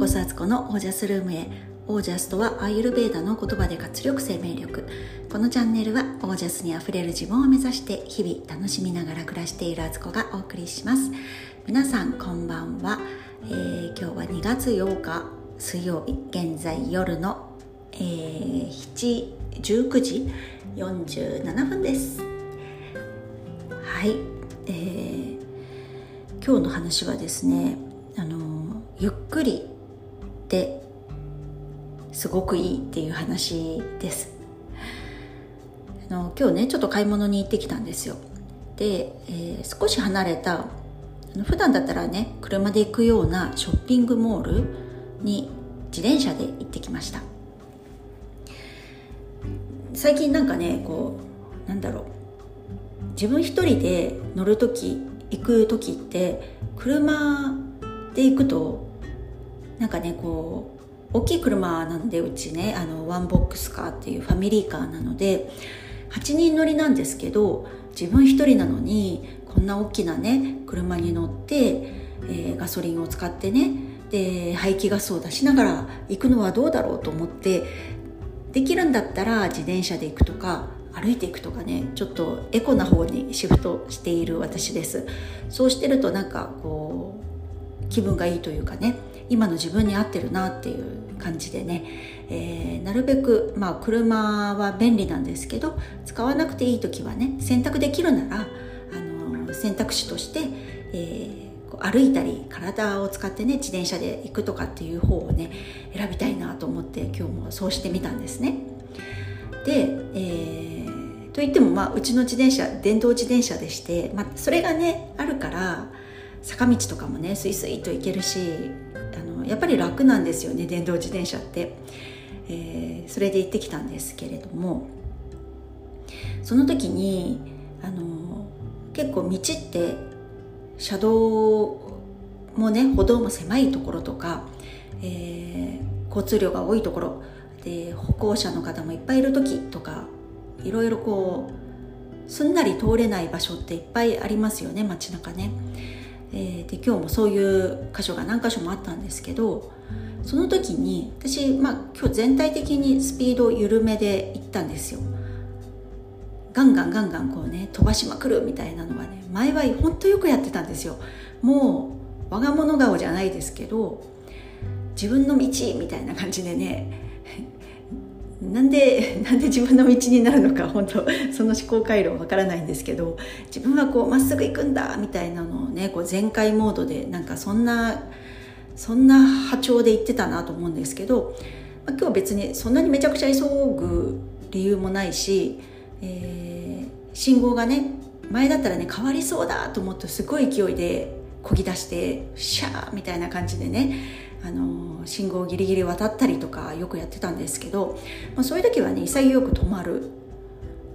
こそアツコのオージャスルームへ。オージャスとはアーユルベーダの言葉で活力生命力。このチャンネルはオージャスにあふれる自分を目指して日々楽しみながら暮らしているアツコがお送りします。皆さんこんばんは、えー、今日は2月8日水曜日現在夜の、えー、7 19時47分です。はい、えー、今日の話はですねあのゆっくりですごくいいっていう話です。あの今日ねちょっと買い物に行ってきたんですよ。で、えー、少し離れた普段だったらね車で行くようなショッピングモールに自転車で行ってきました。最近なんかねこうなんだろう。自分一人で乗る時行く時って車で行くとなんかねこう大きい車なんでうちねあのワンボックスカーっていうファミリーカーなので8人乗りなんですけど自分一人なのにこんな大きなね車に乗って、えー、ガソリンを使ってねで排気ガスを出しながら行くのはどうだろうと思ってできるんだったら自転車で行くとか歩いていくとかねちょっとエコな方にシフトしている私です。そうしてるとなんかこう気分がいいというかね今の自分に合ってるなっていう感じでね、えー、なるべくまあ車は便利なんですけど使わなくていい時はね選択できるならあの選択肢として、えー、歩いたり体を使ってね自転車で行くとかっていう方をね選びたいなと思って今日もそうしてみたんですね。で、えー、といっても、まあ、うちの自転車電動自転車でして、まあ、それがねあるから坂道とかもねスイスイと行けるしやっぱり楽なんですよね電動自転車って、えー、それで行ってきたんですけれども。その時にあの結構道って車道もね歩道も狭いところとか、えー、交通量が多いところ。で歩行者の方もいっぱいいる時とかいろいろこうすんなり通れない場所っていっぱいありますよね街中ね。えー、で今日もそういう箇所が何箇所もあったんですけどその時に私、まあ、今日全体的にスピードを緩めで行ったんですよ。ガンガンガンガンこうね飛ばしまくるみたいなのはね前は本当よくやってたんですよ。もう我が物顔じゃないですけど自分の道みたいな感じでねなんで なんで自分の道になるのか本当その思考回路わからないんですけど自分はこうまっすぐ行くんだみたいなのをねこう全開モードでなんかそんなそんな波長で言ってたなと思うんですけど、まあ、今日別にそんなにめちゃくちゃ急ぐ理由もないし、えー、信号がね前だったらね変わりそうだと思ってすごい勢いでこぎ出してシャーみたいな感じでねあの信号ギリギリ渡ったりとかよくやってたんですけど、まあ、そういう時はね潔く止まる。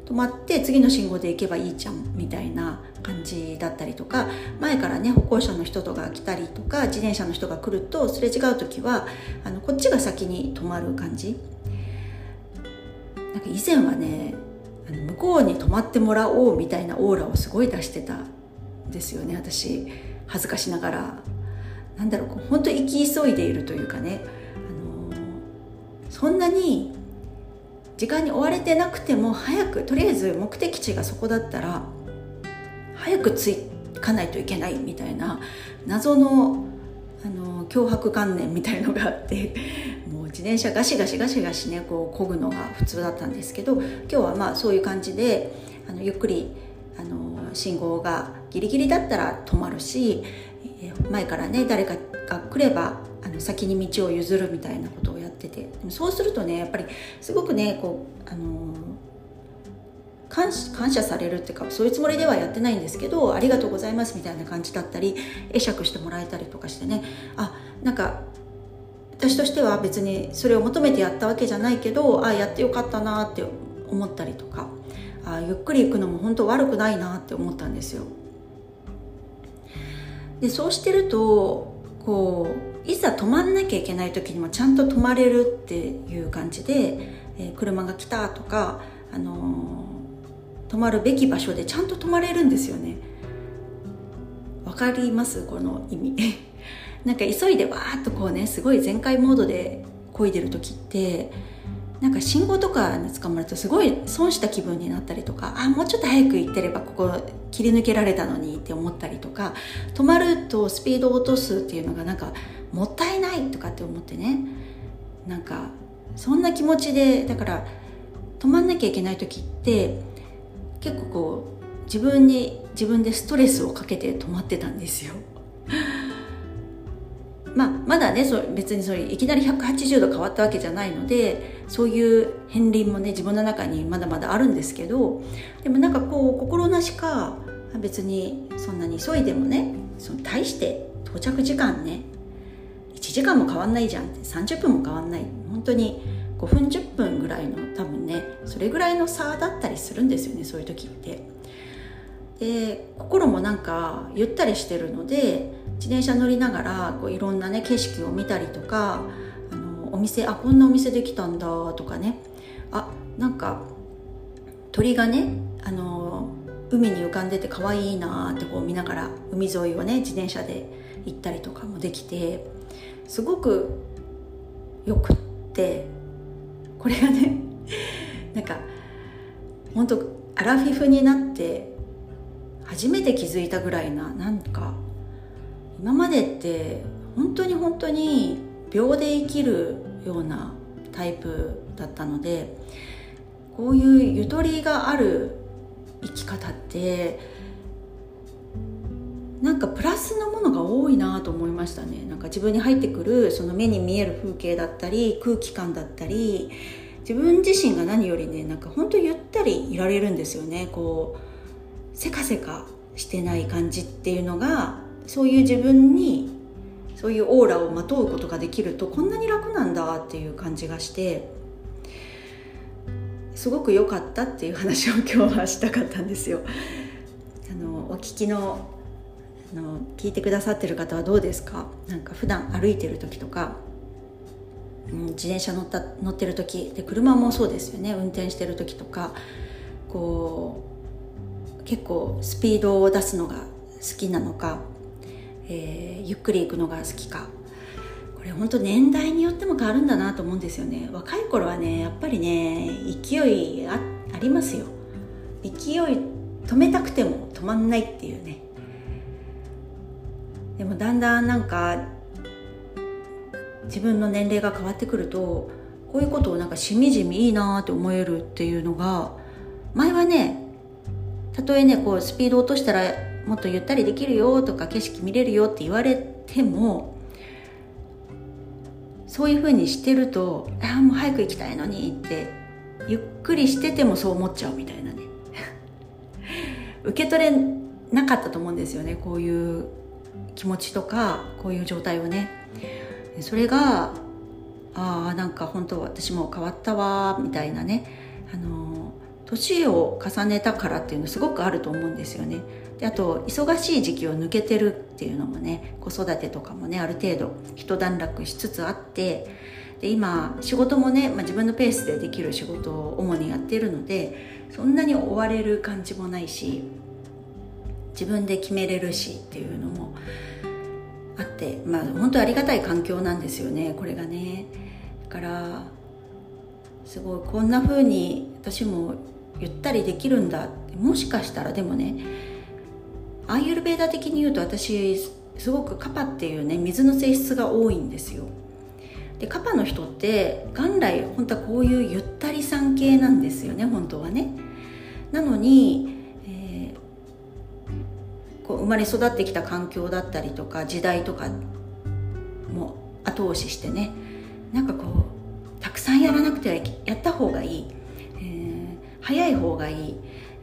止まって次の信号で行けばいいじゃんみたいな感じだったりとか前からね歩行者の人とか来たりとか自転車の人が来るとすれ違う時はあのこっちが先に止まる感じ。なんか以前はねあの向こうに止まってもらおうみたいなオーラをすごい出してたんですよね私。恥ずかしながら。なんだろう本当生き急いでいるというかね、あのー、そんなに時間に追われてなくても早くとりあえず目的地がそこだったら早く着かないといけないみたいな謎の、あのー、脅迫観念みたいのがあって もう自転車ガシガシガシガシねこう漕ぐのが普通だったんですけど今日はまあそういう感じであのゆっくりあの信号がギリギリだったら止まるし前からね誰かが来ればあの先に道を譲るみたいなことをやっててでもそうするとねやっぱりすごくねこうあの感謝されるっていうかそういうつもりではやってないんですけどありがとうございますみたいな感じだったり会釈してもらえたりとかしてねあなんか私としては別にそれを求めてやったわけじゃないけどあやってよかったなって思ったりとかあゆっくり行くのも本当悪くないなって思ったんですよ。でそうしてるとこういざ止まんなきゃいけない時にもちゃんと止まれるっていう感じで、えー、車が来たとか、あのー、止まるべき場所でちゃんと止まれるんですよね。わかります？この意味。なんか急いでわーっとこうねすごい全開モードで漕いでる時ってなんか信号とかに捕まるとすごい損した気分になったりとかあもうちょっと早く行ってればここり抜けられたのにって思ったりとか止まるとスピードを落とすっていうのがなんかもったいないとかって思ってねなんかそんな気持ちでだから止まんなきゃいけない時って結構こう自分に自分でストレスをかけて止まってたんですよ。まあ、まだねそ別にそれいきなり180度変わったわけじゃないのでそういう片鱗もね自分の中にまだまだあるんですけどでもなんかこう心なしか別にそんなに急いでもねその大して到着時間ね1時間も変わんないじゃんって30分も変わんない本当に5分10分ぐらいの多分ねそれぐらいの差だったりするんですよねそういう時って。で心もなんかゆったりしてるので自転車乗りながらこういろんなね景色を見たりとかあのお店あこんなお店できたんだとかねあなんか鳥がねあの海に浮かんでて可愛いなってこう見ながら海沿いをね自転車で行ったりとかもできてすごくよくってこれがね なんか本当アラフィフになって初めて気づいたぐらいななんか今までって本当に本当に秒で生きるようなタイプだったのでこういうゆとりがある生き方ってなんかプラスのものが多いなと思いましたね。なんか自分に入ってくるその目に見える風景だったり空気感だったり自分自身が何よりねなんか本当ゆったりいられるんですよね。こうせかせかしてない感じっていうのがそういう自分にそういうオーラをまとうことができるとこんなに楽なんだっていう感じがして。すごく良かったっていう話を今日はしたかったんですよ。あのお聞きのあの聞いてくださってる方はどうですか？なんか普段歩いてる時とか、うん、自転車乗った乗ってる時で車もそうですよね。運転してる時とかこう結構スピードを出すのが好きなのかえー、ゆっくり行くのが好きか。れ本当年代によっても変わるんだなと思うんですよね。若い頃はねやっぱりね勢いあありますよ。勢い止めたくても止まんないっていうね。でもだんだんなんか自分の年齢が変わってくるとこういうことをなんかしみじみいいなって思えるっていうのが前はねたとえねこうスピード落としたらもっとゆったりできるよとか景色見れるよって言われてもそういうふうにしてるとああもう早く行きたいのにってゆっくりしててもそう思っちゃうみたいなね。受け取れなかったと思うんですよねこういう気持ちとかこういう状態をね。それがああなんか本当私も変わったわみたいなね。あの年を重ねたからっていうのすごくあると思うんですよね。であと忙しい時期を抜けてるっていうのもね子育てとかもねある程度一段落しつつあってで今仕事もね、まあ、自分のペースでできる仕事を主にやってるのでそんなに追われる感じもないし自分で決めれるしっていうのもあってまあ本当ありがたい環境なんですよねこれがね。だからすごいこんな風に私もゆったりできるんだ。もしかしたらでもねアーユルベーダ的に言うと私すごくカパっていうね水の性質が多いんですよ。でカパの人って元来本当はこういうゆったりさん系なんですよね本当はね。なのに、えー、こう生まれ育ってきた環境だったりとか時代とかも後押ししてねなんかこうたくさんやらなくてはやった方がいい、早い方がいい、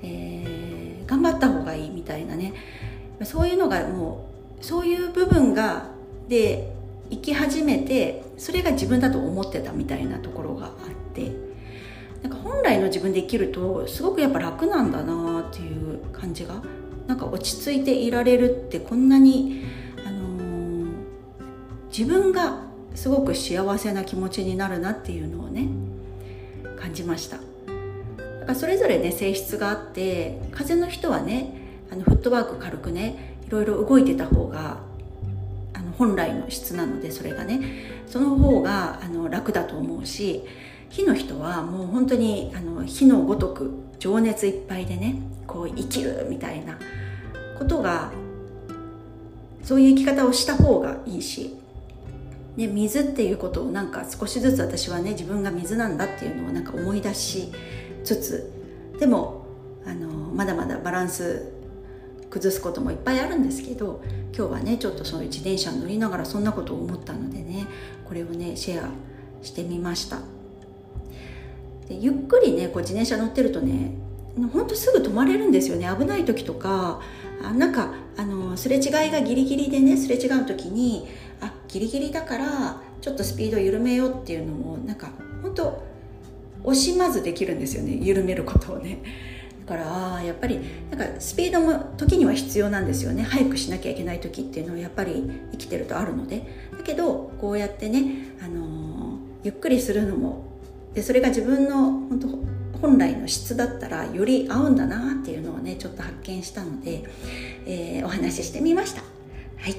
えー、頑張った方がいいみたいなね。そういうのがもうそういう部分がで生き始めてそれが自分だと思ってたみたいなところがあって。なんか本来の自分で生きるとすごくやっぱ楽なんだなっていう感じがなんか落ち着いていられるってこんなに、あのー、自分がすごく幸せな気持ちになるなっていうのをね感じました。だからそれぞれね性質があって風邪の人はねあのフットワーク軽くねいろいろ動いてた方があの本来の質なのでそれがね。その方があの楽だと思うし火の人はもう本当にあの火のごとく情熱いっぱいでねこう生きるみたいなことがそういう生き方をした方がいいし、ね、水っていうことをなんか少しずつ私はね自分が水なんだっていうのをなんか思い出しつつでもあのまだまだバランス崩すこともいっぱいあるんですけど今日はねちょっとそういう自転車乗りながらそんなことを思ったのでねこれをねシェアしてみました。でゆっくりねこう自転車乗ってるとねほんとすぐ止まれるんですよね危ない時とかあなんかあのすれ違いがギリギリでねすれ違う時にあギリギリだからちょっとスピード緩めようっていうのもなんか本当惜しまずできるんですよね緩めることをねだからやっぱりなんかスピードも時には必要なんですよね早くしなきゃいけない時っていうのはやっぱり生きてるとあるのでだけどこうやってね、あのー、ゆっくりするのもでそれが自分の本当本来の質だったらより合うんだなっていうのをねちょっと発見したので、えー、お話ししてみました。はい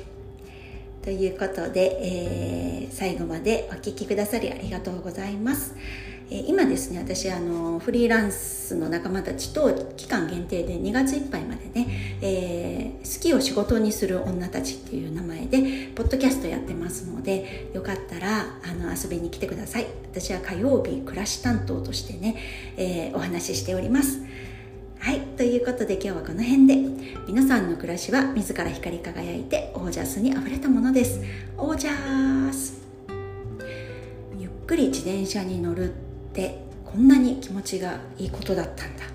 ということで、えー、最後までお聴きくださりありがとうございます。え今ですね私あのフリーランスの仲間たちと期間限定で2月いっぱいまでね、えー、好きを仕事にする女たちっていう名前でポッドキャストやってますのでよかったらあの遊びに来てください。私は火曜日暮らし担当としてね、えー、お話ししております。はいということで今日はこの辺で。皆さんの暮らしは自ら光り輝いてオージャスにあふれたものです。オージャス。ゆっくり自転車に乗るってこんなに気持ちがいいことだったんだ。